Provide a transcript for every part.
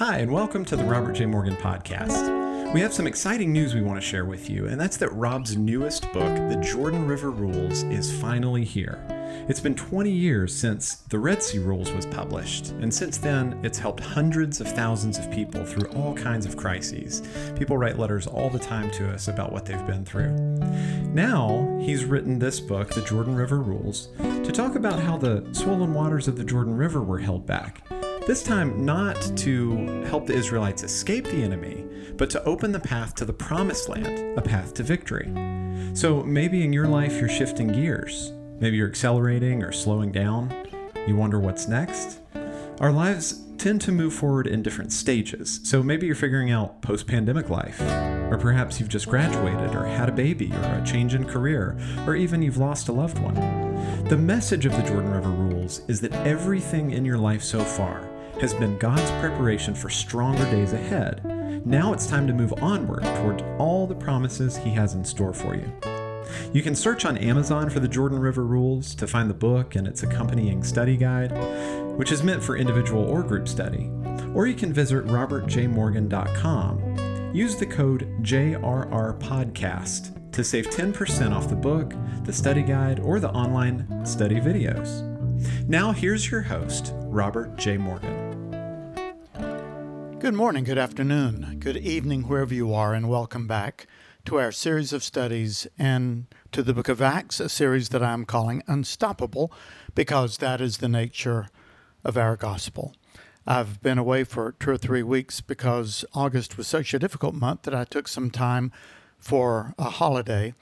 Hi, and welcome to the Robert J. Morgan Podcast. We have some exciting news we want to share with you, and that's that Rob's newest book, The Jordan River Rules, is finally here. It's been 20 years since The Red Sea Rules was published, and since then, it's helped hundreds of thousands of people through all kinds of crises. People write letters all the time to us about what they've been through. Now, he's written this book, The Jordan River Rules, to talk about how the swollen waters of the Jordan River were held back this time, not to help the Israelites escape the enemy, but to open the path to the promised land, a path to victory. So maybe in your life you're shifting gears. Maybe you're accelerating or slowing down. You wonder what's next? Our lives tend to move forward in different stages. So maybe you're figuring out post pandemic life, or perhaps you've just graduated, or had a baby, or a change in career, or even you've lost a loved one. The message of the Jordan River Rules is that everything in your life so far has been God's preparation for stronger days ahead. Now it's time to move onward toward all the promises He has in store for you. You can search on Amazon for the Jordan River Rules to find the book and its accompanying study guide, which is meant for individual or group study. Or you can visit robertjmorgan.com. Use the code JRRPodcast to save 10% off the book, the study guide, or the online study videos. Now, here's your host, Robert J. Morgan. Good morning, good afternoon, good evening, wherever you are, and welcome back to our series of studies and to the book of Acts, a series that I'm calling Unstoppable because that is the nature of our gospel. I've been away for two or three weeks because August was such a difficult month that I took some time for a holiday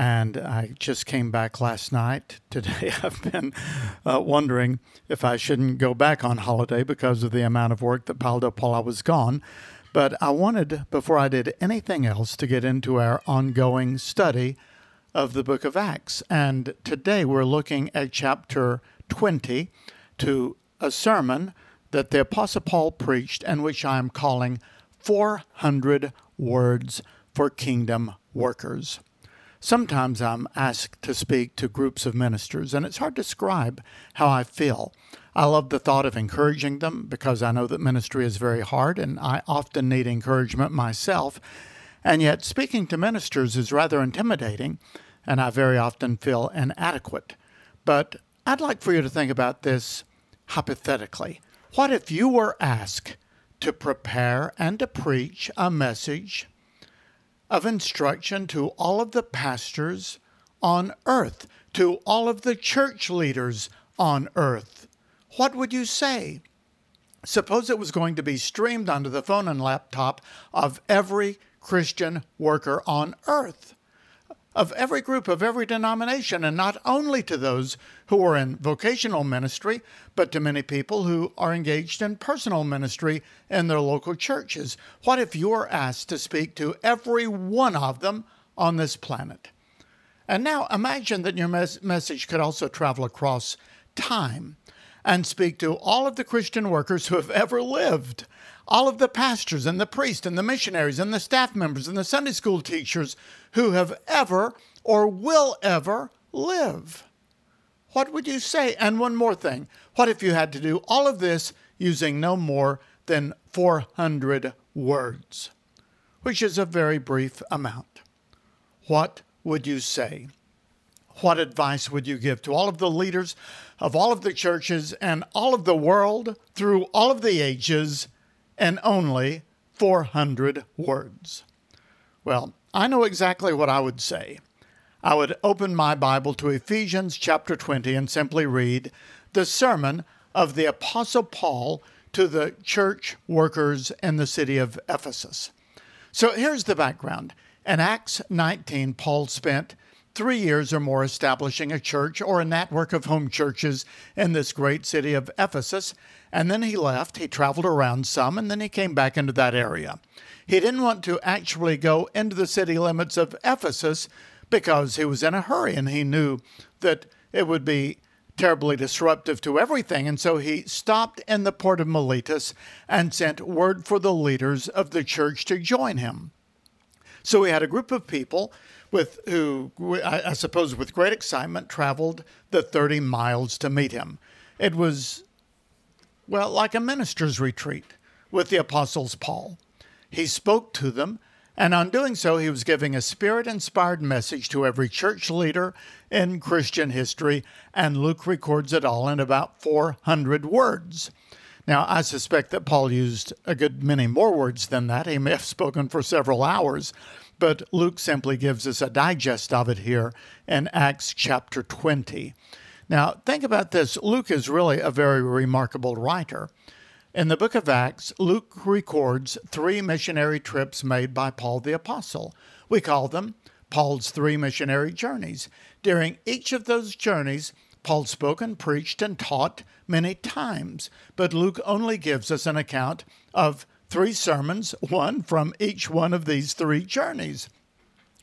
and I just came back last night. Today I've been uh, wondering if I shouldn't go back on holiday because of the amount of work that piled up while I was gone. But I wanted, before I did anything else, to get into our ongoing study of the book of Acts. And today we're looking at chapter 20 to a sermon that the Apostle Paul preached and which I am calling 400 Words for Kingdom Workers. Sometimes I'm asked to speak to groups of ministers, and it's hard to describe how I feel. I love the thought of encouraging them because I know that ministry is very hard, and I often need encouragement myself. And yet, speaking to ministers is rather intimidating, and I very often feel inadequate. But I'd like for you to think about this hypothetically. What if you were asked to prepare and to preach a message of instruction to all of the pastors on earth, to all of the church leaders on earth. What would you say? Suppose it was going to be streamed onto the phone and laptop of every Christian worker on earth of every group, of every denomination, and not only to those who are in vocational ministry, but to many people who are engaged in personal ministry in their local churches. What if you're asked to speak to every one of them on this planet? And now imagine that your mes- message could also travel across time and speak to all of the Christian workers who have ever lived all of the pastors and the priests and the missionaries and the staff members and the Sunday school teachers who have ever or will ever live. What would you say? And one more thing what if you had to do all of this using no more than 400 words, which is a very brief amount? What would you say? What advice would you give to all of the leaders of all of the churches and all of the world through all of the ages and only 400 words. Well, I know exactly what I would say. I would open my Bible to Ephesians chapter 20 and simply read the sermon of the Apostle Paul to the church workers in the city of Ephesus. So here's the background. In Acts 19, Paul spent three years or more establishing a church or a network of home churches in this great city of Ephesus. And then he left. He traveled around some, and then he came back into that area. He didn't want to actually go into the city limits of Ephesus because he was in a hurry and he knew that it would be terribly disruptive to everything. And so he stopped in the port of Miletus and sent word for the leaders of the church to join him. So he had a group of people with who I, suppose with great excitement traveled the 30 miles to meet him. It was well like a minister's retreat with the apostles Paul. He spoke to them, and on doing so, he was giving a spirit inspired message to every church leader in Christian history, and Luke records it all in about 400 words. Now, I suspect that Paul used a good many more words than that. He may have spoken for several hours, but Luke simply gives us a digest of it here in Acts chapter 20. Now, think about this Luke is really a very remarkable writer. In the book of Acts, Luke records three missionary trips made by Paul the Apostle. We call them Paul's three missionary journeys. During each of those journeys, Paul spoke and preached and taught many times, but Luke only gives us an account of three sermons, one from each one of these three journeys.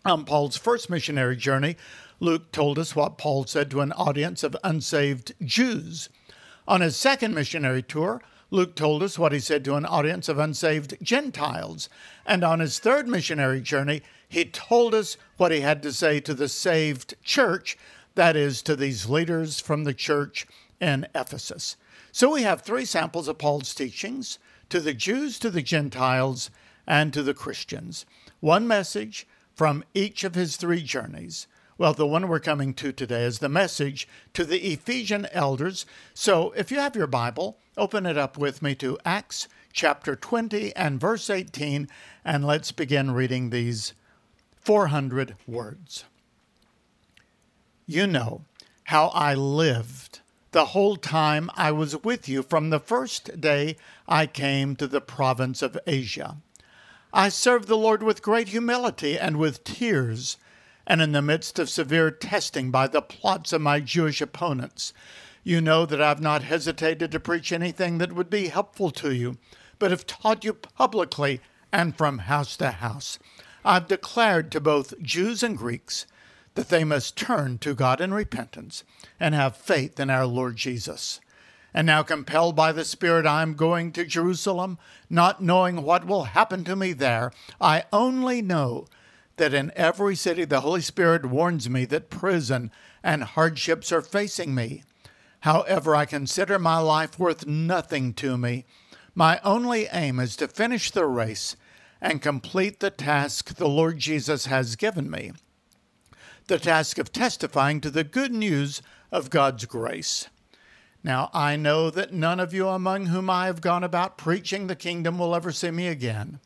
On Paul's first missionary journey, Luke told us what Paul said to an audience of unsaved Jews. On his second missionary tour, Luke told us what he said to an audience of unsaved Gentiles. And on his third missionary journey, he told us what he had to say to the saved church, that is, to these leaders from the church in Ephesus. So we have three samples of Paul's teachings to the Jews, to the Gentiles, and to the Christians. One message from each of his three journeys. Well, the one we're coming to today is the message to the Ephesian elders. So if you have your Bible, open it up with me to Acts chapter 20 and verse 18, and let's begin reading these 400 words. You know how I lived the whole time I was with you from the first day I came to the province of Asia. I served the Lord with great humility and with tears, and in the midst of severe testing by the plots of my Jewish opponents. You know that I've not hesitated to preach anything that would be helpful to you, but have taught you publicly and from house to house. I've declared to both Jews and Greeks that they must turn to God in repentance and have faith in our Lord Jesus. And now, compelled by the Spirit, I am going to Jerusalem, not knowing what will happen to me there. I only know that in every city the Holy Spirit warns me that prison and hardships are facing me. However, I consider my life worth nothing to me. My only aim is to finish the race and complete the task the Lord Jesus has given me the task of testifying to the good news of God's grace. Now, I know that none of you among whom I have gone about preaching the kingdom will ever see me again.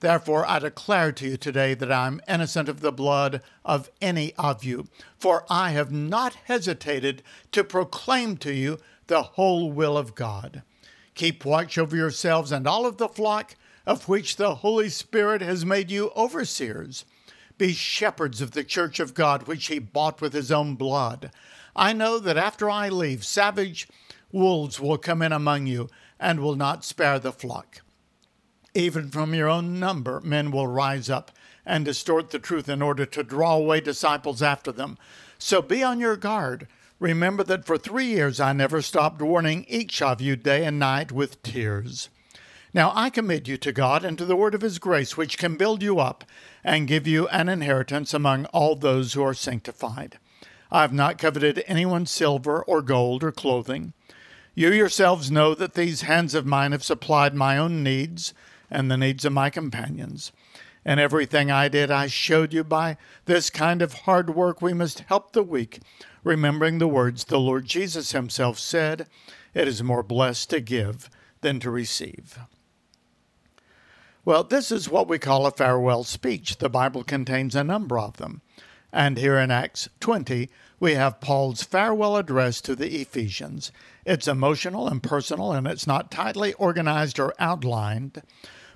Therefore, I declare to you today that I am innocent of the blood of any of you, for I have not hesitated to proclaim to you the whole will of God. Keep watch over yourselves and all of the flock of which the Holy Spirit has made you overseers. Be shepherds of the church of God, which he bought with his own blood. I know that after I leave, savage wolves will come in among you and will not spare the flock. Even from your own number, men will rise up and distort the truth in order to draw away disciples after them. So be on your guard. Remember that for three years I never stopped warning each of you day and night with tears. Now I commit you to God and to the word of his grace, which can build you up and give you an inheritance among all those who are sanctified. I have not coveted anyone's silver or gold or clothing. You yourselves know that these hands of mine have supplied my own needs and the needs of my companions. And everything I did, I showed you by this kind of hard work we must help the weak, remembering the words the Lord Jesus himself said, It is more blessed to give than to receive. Well, this is what we call a farewell speech. The Bible contains a number of them. And here in Acts 20, we have Paul's farewell address to the Ephesians. It's emotional and personal, and it's not tightly organized or outlined,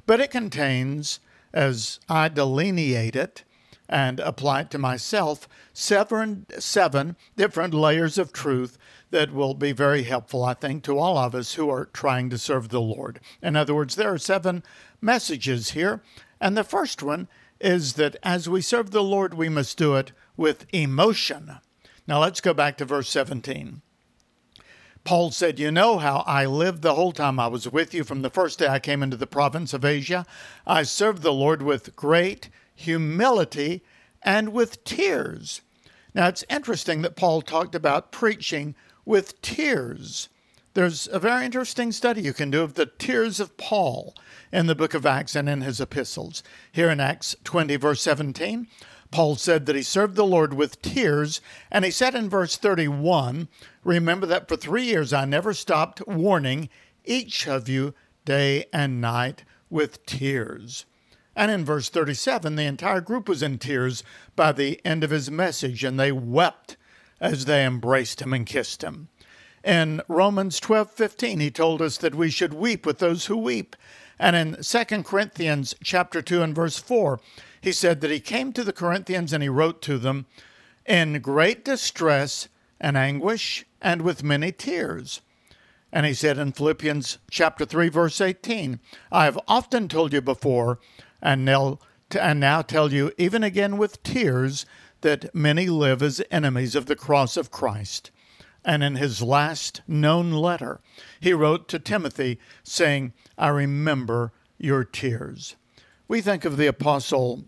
but it contains, as I delineate it and apply it to myself, seven, seven different layers of truth that will be very helpful, I think, to all of us who are trying to serve the Lord. In other words, there are seven messages here. And the first one is that as we serve the Lord, we must do it with emotion. Now let's go back to verse 17. Paul said, You know how I lived the whole time I was with you from the first day I came into the province of Asia. I served the Lord with great humility and with tears. Now it's interesting that Paul talked about preaching with tears. there's a very interesting study you can do of the tears of Paul in the book of Acts and in his epistles. Here in Acts 20, verse 17, Paul said that he served the Lord with tears, and he said in verse 31 Remember that for three years I never stopped warning each of you day and night with tears. And in verse 37, the entire group was in tears by the end of his message, and they wept as they embraced him and kissed him. In Romans 12:15 he told us that we should weep with those who weep. And in 2 Corinthians chapter 2 and verse 4, he said that he came to the Corinthians and he wrote to them in great distress and anguish and with many tears. And he said in Philippians chapter 3 verse 18, I have often told you before and now, and now tell you even again with tears that many live as enemies of the cross of Christ. And in his last known letter, he wrote to Timothy, saying, I remember your tears. We think of the apostle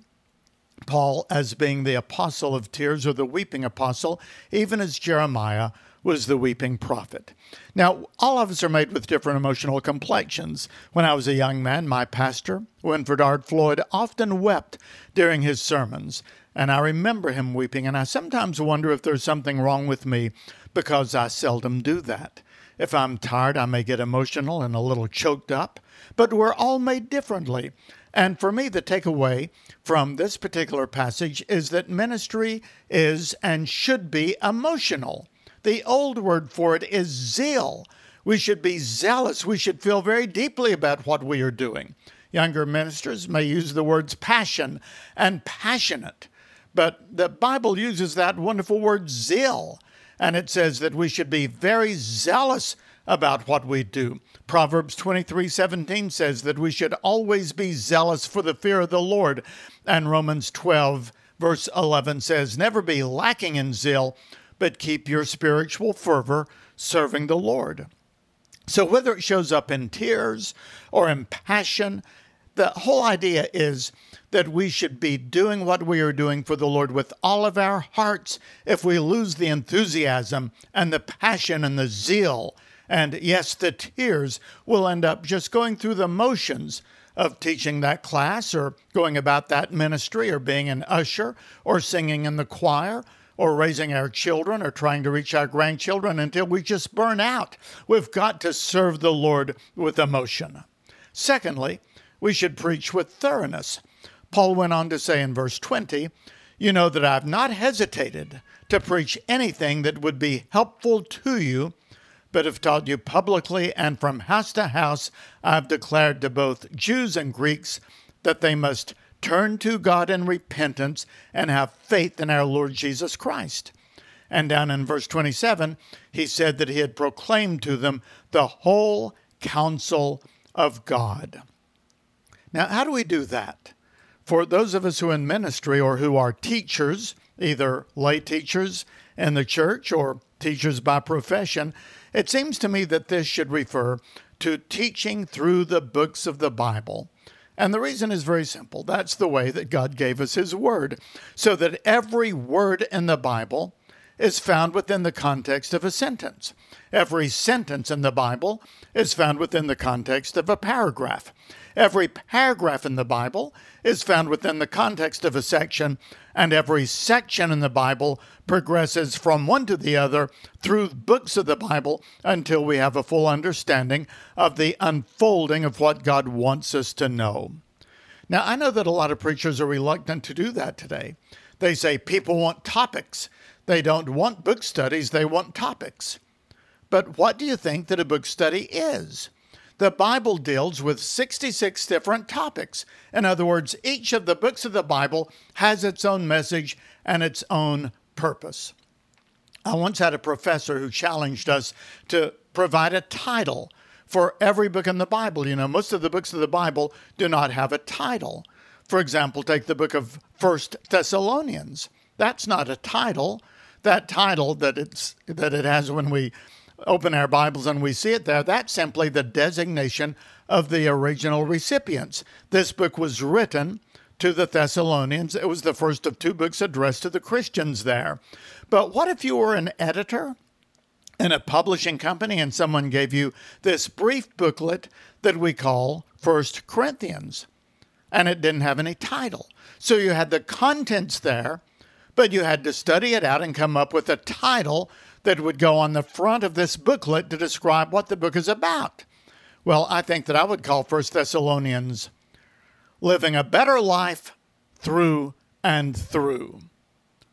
Paul as being the apostle of tears or the weeping apostle, even as Jeremiah was the weeping prophet. Now, all of us are made with different emotional complexions. When I was a young man, my pastor, Winford Ard Floyd, often wept during his sermons, and I remember him weeping, and I sometimes wonder if there's something wrong with me because I seldom do that. If I'm tired, I may get emotional and a little choked up, but we're all made differently. And for me, the takeaway from this particular passage is that ministry is and should be emotional. The old word for it is zeal. We should be zealous. We should feel very deeply about what we are doing. Younger ministers may use the words passion and passionate, but the Bible uses that wonderful word zeal, and it says that we should be very zealous about what we do. Proverbs 23:17 says that we should always be zealous for the fear of the Lord, and Romans 12 verse 11 says, "Never be lacking in zeal, but keep your spiritual fervor serving the Lord." So whether it shows up in tears or in passion, the whole idea is that we should be doing what we are doing for the Lord with all of our hearts. If we lose the enthusiasm and the passion and the zeal, and yes, the tears we'll end up just going through the motions of teaching that class or going about that ministry or being an usher or singing in the choir or raising our children or trying to reach our grandchildren until we just burn out. We've got to serve the Lord with emotion. Secondly, we should preach with thoroughness. Paul went on to say in verse 20, You know that I've not hesitated to preach anything that would be helpful to you but have taught you publicly and from house to house, I have declared to both Jews and Greeks that they must turn to God in repentance and have faith in our Lord Jesus Christ. And down in verse 27, he said that he had proclaimed to them the whole counsel of God. Now, how do we do that? For those of us who are in ministry or who are teachers, either lay teachers in the church or teachers by profession, it seems to me that this should refer to teaching through the books of the Bible. And the reason is very simple. That's the way that God gave us His Word, so that every word in the Bible is found within the context of a sentence. Every sentence in the Bible is found within the context of a paragraph. Every paragraph in the Bible is found within the context of a section, and every section in the Bible progresses from one to the other through books of the Bible until we have a full understanding of the unfolding of what God wants us to know. Now, I know that a lot of preachers are reluctant to do that today. They say people want topics. They don't want book studies, they want topics. But what do you think that a book study is? The Bible deals with 66 different topics. In other words, each of the books of the Bible has its own message and its own purpose. I once had a professor who challenged us to provide a title for every book in the Bible. You know, most of the books of the Bible do not have a title. For example, take the book of First Thessalonians. That's not a title. That title that it's that it has when we open our Bibles and we see it there, that's simply the designation of the original recipients. This book was written to the Thessalonians. It was the first of two books addressed to the Christians there. But what if you were an editor in a publishing company and someone gave you this brief booklet that we call First Corinthians, and it didn't have any title. So you had the contents there, but you had to study it out and come up with a title that would go on the front of this booklet to describe what the book is about. Well, I think that I would call First Thessalonians living a better life through and through.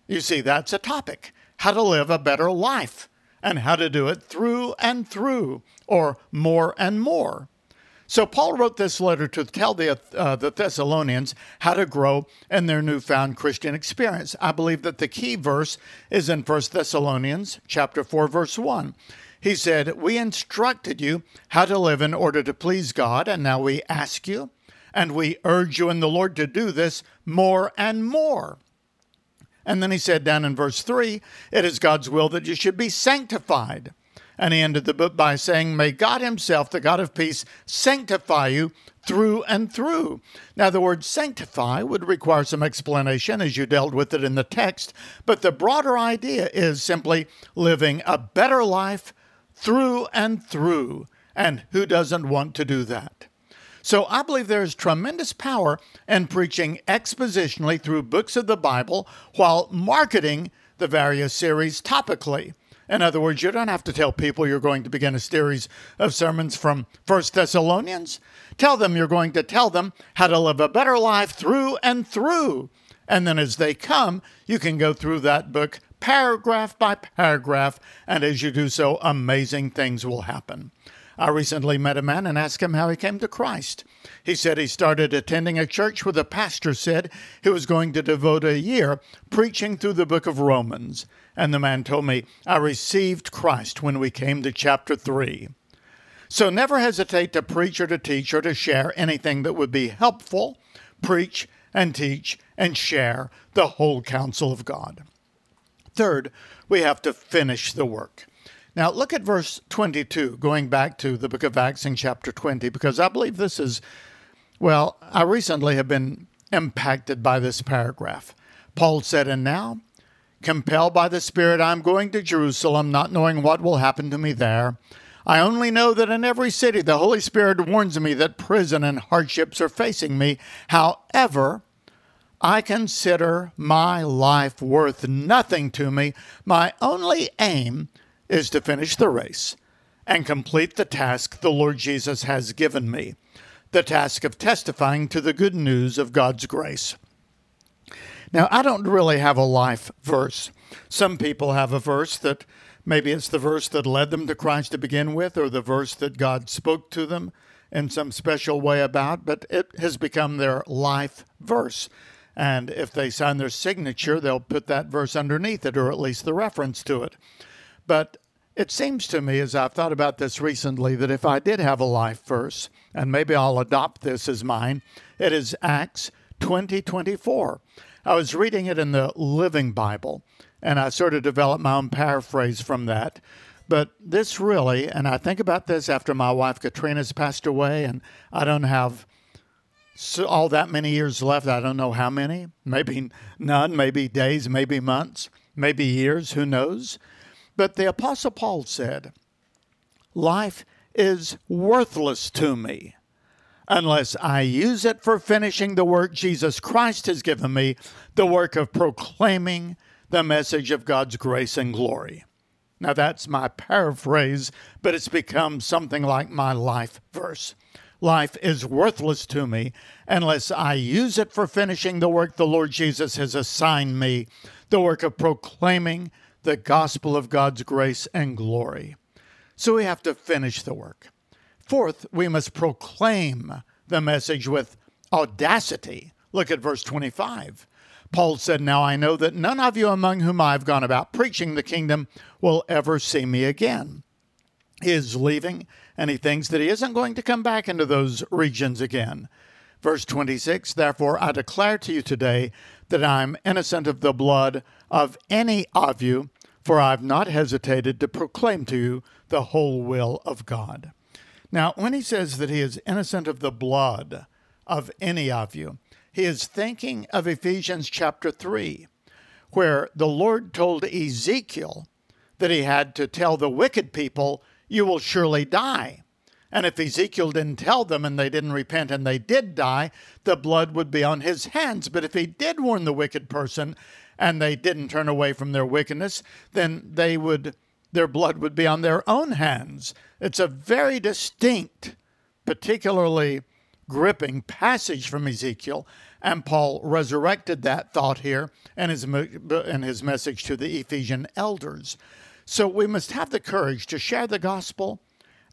You see, that's a topic how to live a better life and how to do it through and through, or more and more. So Paul wrote this letter to tell the, uh, the Thessalonians how to grow in their newfound Christian experience. I believe that the key verse is in 1 Thessalonians chapter 4 verse 1. He said, "We instructed you how to live in order to please God, and now we ask you, and we urge you in the Lord to do this more and more." And then he said down in verse 3, "It is God's will that you should be sanctified." And he ended the book by saying, May God Himself, the God of peace, sanctify you through and through. Now, the word sanctify would require some explanation as you dealt with it in the text, but the broader idea is simply living a better life through and through. And who doesn't want to do that? So I believe there is tremendous power in preaching expositionally through books of the Bible while marketing the various series topically. In other words, you don't have to tell people you're going to begin a series of sermons from First Thessalonians. Tell them you're going to tell them how to live a better life through and through. And then as they come, you can go through that book paragraph by paragraph, and as you do so, amazing things will happen. I recently met a man and asked him how he came to Christ. He said he started attending a church where the pastor said he was going to devote a year preaching through the book of Romans. And the man told me, I received Christ when we came to chapter 3. So never hesitate to preach or to teach or to share anything that would be helpful. Preach and teach and share the whole counsel of God. Third, we have to finish the work. Now, look at verse 22, going back to the book of Acts in chapter 20, because I believe this is, well, I recently have been impacted by this paragraph. Paul said, And now, compelled by the Spirit, I'm going to Jerusalem, not knowing what will happen to me there. I only know that in every city the Holy Spirit warns me that prison and hardships are facing me. However, I consider my life worth nothing to me. My only aim is to finish the race and complete the task the Lord Jesus has given me the task of testifying to the good news of God's grace. Now, I don't really have a life verse. Some people have a verse that maybe it's the verse that led them to Christ to begin with, or the verse that God spoke to them in some special way about, but it has become their life verse. And if they sign their signature, they'll put that verse underneath it, or at least the reference to it. But it seems to me, as I've thought about this recently, that if I did have a life verse, and maybe I'll adopt this as mine, it is Acts 2024. I was reading it in the Living Bible, and I sort of developed my own paraphrase from that. But this really, and I think about this after my wife Katrina's passed away, and I don't have all that many years left. I don't know how many, maybe none, maybe days, maybe months, maybe years, who knows? But the Apostle Paul said, Life is worthless to me unless I use it for finishing the work Jesus Christ has given me, the work of proclaiming the message of God's grace and glory. Now, that's my paraphrase, but it's become something like my life verse. Life is worthless to me unless I use it for finishing the work the Lord Jesus has assigned me, the work of proclaiming the gospel of God's grace and glory. So we have to finish the work. Fourth, we must proclaim the message with audacity. Look at verse 25. Paul said, Now I know that none of you among whom I have gone about preaching the kingdom will ever see me again. He is leaving, and he thinks that he isn't going to come back into those regions again. Verse 26 Therefore I declare to you today that I am innocent of the blood of any of you, for I have not hesitated to proclaim to you the whole will of God. Now, when he says that he is innocent of the blood of any of you, he is thinking of Ephesians chapter 3, where the Lord told Ezekiel that he had to tell the wicked people, You will surely die. And if Ezekiel didn't tell them and they didn't repent and they did die, the blood would be on his hands. But if he did warn the wicked person and they didn't turn away from their wickedness, then they would their blood would be on their own hands. It's a very distinct, particularly gripping passage from Ezekiel, and Paul resurrected that thought here in his, in his message to the Ephesian elders. So we must have the courage to share the gospel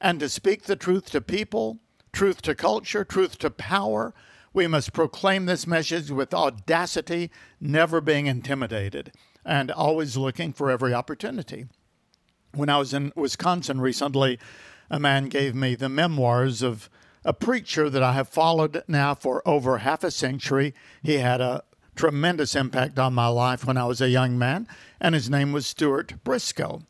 and to speak the truth to people, truth to culture, truth to power. We must proclaim this message with audacity, never being intimidated, and always looking for every opportunity. When I was in Wisconsin recently, a man gave me the memoirs of a preacher that I have followed now for over half a century. He had a tremendous impact on my life when I was a young man, and his name was Stuart Briscoe.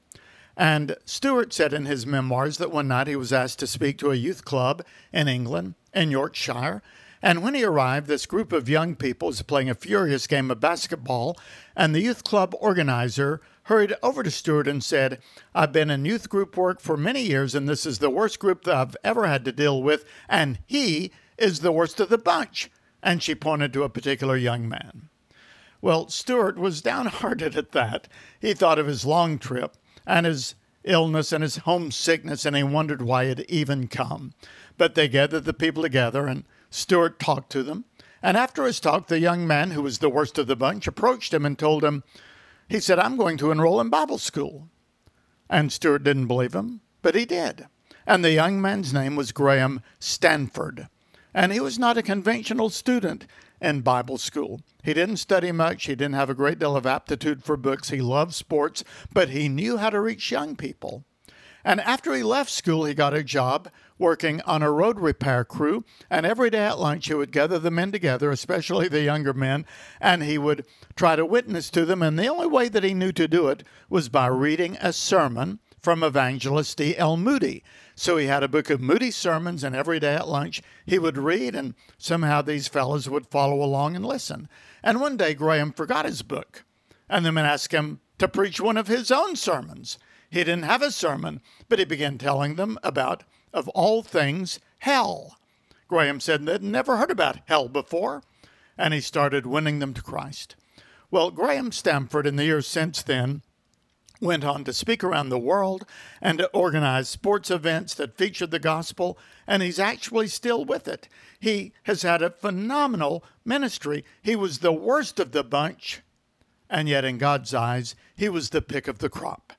And Stuart said in his memoirs that one night he was asked to speak to a youth club in England, in Yorkshire. And when he arrived, this group of young people was playing a furious game of basketball, and the youth club organizer hurried over to Stuart and said, I've been in youth group work for many years, and this is the worst group that I've ever had to deal with, and he is the worst of the bunch. And she pointed to a particular young man. Well, Stuart was downhearted at that. He thought of his long trip and his illness and his homesickness, and he wondered why it even come. But they gathered the people together, and Stuart talked to them. And after his talk, the young man, who was the worst of the bunch, approached him and told him, he said, I'm going to enroll in Bible school. And Stuart didn't believe him, but he did. And the young man's name was Graham Stanford. And he was not a conventional student in Bible school. He didn't study much. He didn't have a great deal of aptitude for books. He loved sports, but he knew how to reach young people. And after he left school, he got a job working on a road repair crew. And every day at lunch, he would gather the men together, especially the younger men, and he would try to witness to them. And the only way that he knew to do it was by reading a sermon from evangelist D.L. Moody. So he had a book of Moody sermons, and every day at lunch he would read, and somehow these fellows would follow along and listen. And one day Graham forgot his book, and the men asked him to preach one of his own sermons. He didn't have a sermon, but he began telling them about, of all things, hell. Graham said they'd never heard about hell before, and he started winning them to Christ. Well, Graham Stamford, in the years since then, went on to speak around the world and to organize sports events that featured the gospel, and he's actually still with it. He has had a phenomenal ministry. He was the worst of the bunch, and yet in God's eyes, he was the pick of the crop.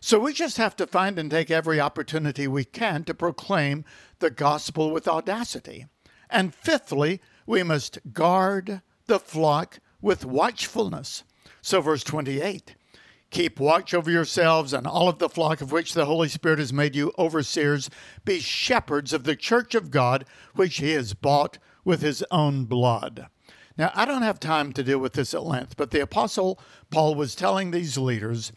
So we just have to find and take every opportunity we can to proclaim the gospel with audacity. And fifthly, we must guard the flock with watchfulness. So, verse 28 Keep watch over yourselves and all of the flock of which the Holy Spirit has made you overseers. Be shepherds of the church of God, which he has bought with his own blood. Now, I don't have time to deal with this at length, but the Apostle Paul was telling these leaders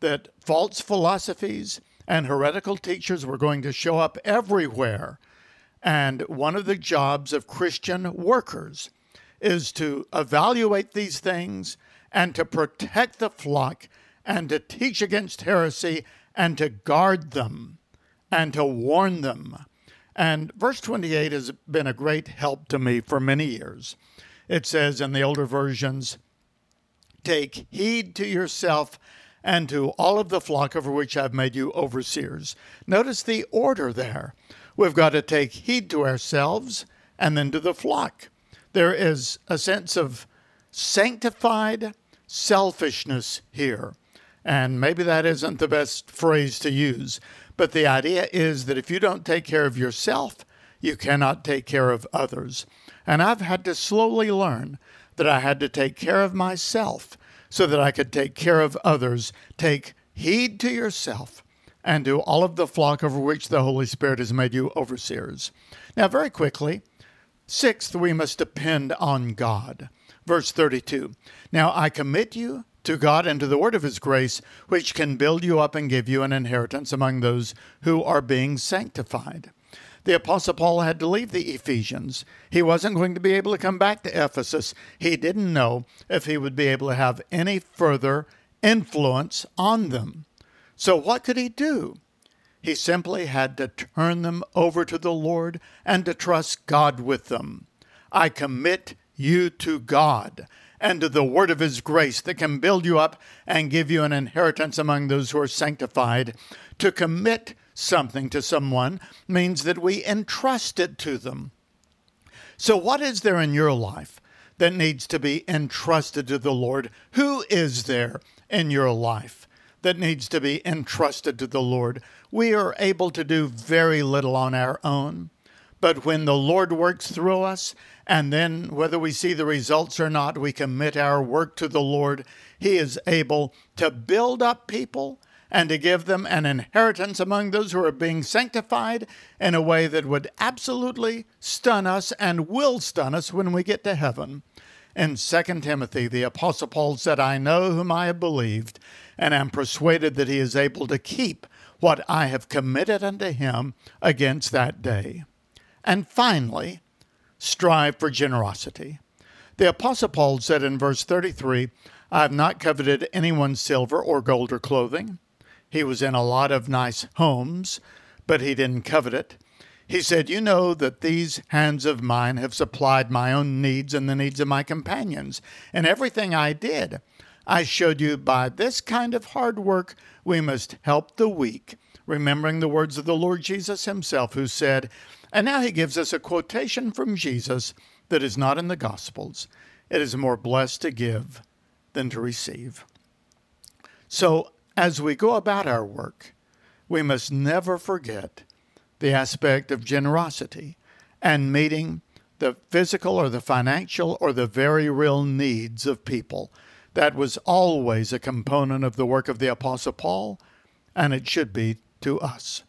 that false philosophies and heretical teachers were going to show up everywhere. And one of the jobs of Christian workers is to evaluate these things and to protect the flock and to teach against heresy and to guard them and to warn them. And verse 28 has been a great help to me for many years. It says in the older versions, Take heed to yourself and to all of the flock over which I've made you overseers. Notice the order there. We've got to take heed to ourselves and then to the flock. There is a sense of sanctified selfishness here. And maybe that isn't the best phrase to use, but the idea is that if you don't take care of yourself, you cannot take care of others. And I've had to slowly learn that I had to take care of myself so that I could take care of others. Take heed to yourself and to all of the flock over which the Holy Spirit has made you overseers. Now, very quickly, sixth, we must depend on God. Verse 32 Now I commit you to God and to the word of his grace, which can build you up and give you an inheritance among those who are being sanctified. The Apostle Paul had to leave the Ephesians. He wasn't going to be able to come back to Ephesus. He didn't know if he would be able to have any further influence on them. So, what could he do? He simply had to turn them over to the Lord and to trust God with them. I commit you to God and to the word of his grace that can build you up and give you an inheritance among those who are sanctified. To commit something to someone means that we entrust it to them. So, what is there in your life that needs to be entrusted to the Lord? Who is there in your life that needs to be entrusted to the Lord? We are able to do very little on our own. But when the Lord works through us, and then whether we see the results or not, we commit our work to the Lord, He is able to build up people and to give them an inheritance among those who are being sanctified in a way that would absolutely stun us and will stun us when we get to heaven. In 2 Timothy, the Apostle Paul said, I know whom I have believed, and am persuaded that he is able to keep what I have committed unto him against that day. And finally, strive for generosity. The Apostle Paul said in verse 33, I have not coveted anyone's silver or gold or clothing. He was in a lot of nice homes, but he didn't covet it. He said, You know that these hands of mine have supplied my own needs and the needs of my companions. And everything I did, I showed you by this kind of hard work, we must help the weak, remembering the words of the Lord Jesus himself, who said, and now he gives us a quotation from Jesus that is not in the Gospels. It is more blessed to give than to receive. So, as we go about our work, we must never forget the aspect of generosity and meeting the physical or the financial or the very real needs of people. That was always a component of the work of the Apostle Paul, and it should be to us.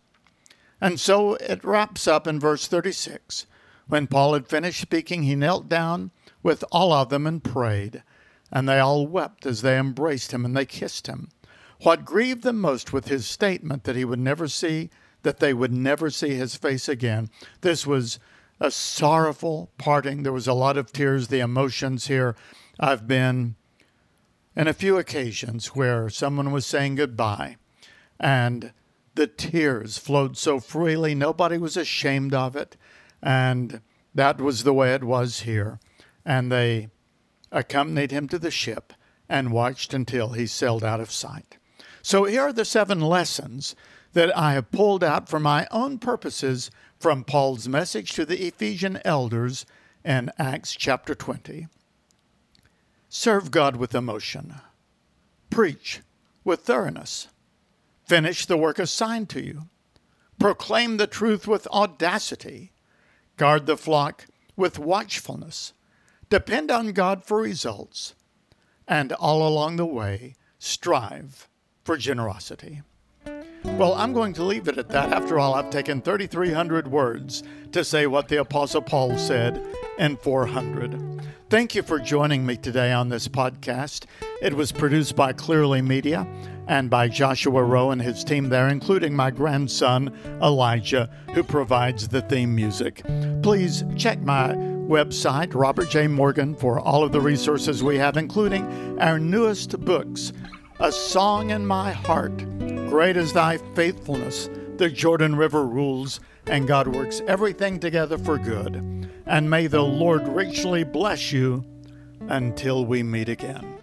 And so it wraps up in verse 36. When Paul had finished speaking, he knelt down with all of them and prayed, and they all wept as they embraced him and they kissed him. What grieved them most with his statement that he would never see, that they would never see his face again. This was a sorrowful parting. There was a lot of tears, the emotions here. I've been in a few occasions where someone was saying goodbye, and the tears flowed so freely, nobody was ashamed of it. And that was the way it was here. And they accompanied him to the ship and watched until he sailed out of sight. So here are the seven lessons that I have pulled out for my own purposes from Paul's message to the Ephesian elders in Acts chapter 20. Serve God with emotion. Preach with thoroughness. Finish the work assigned to you. Proclaim the truth with audacity. Guard the flock with watchfulness. Depend on God for results. And all along the way, strive for generosity. Well, I'm going to leave it at that. After all, I've taken 3,300 words to say what the Apostle Paul said in 400. Thank you for joining me today on this podcast. It was produced by Clearly Media and by Joshua Rowe and his team there, including my grandson Elijah, who provides the theme music. Please check my website, Robert J. Morgan, for all of the resources we have, including our newest books A Song in My Heart, Great is Thy Faithfulness, The Jordan River Rules, and God works everything together for good. And may the Lord richly bless you until we meet again.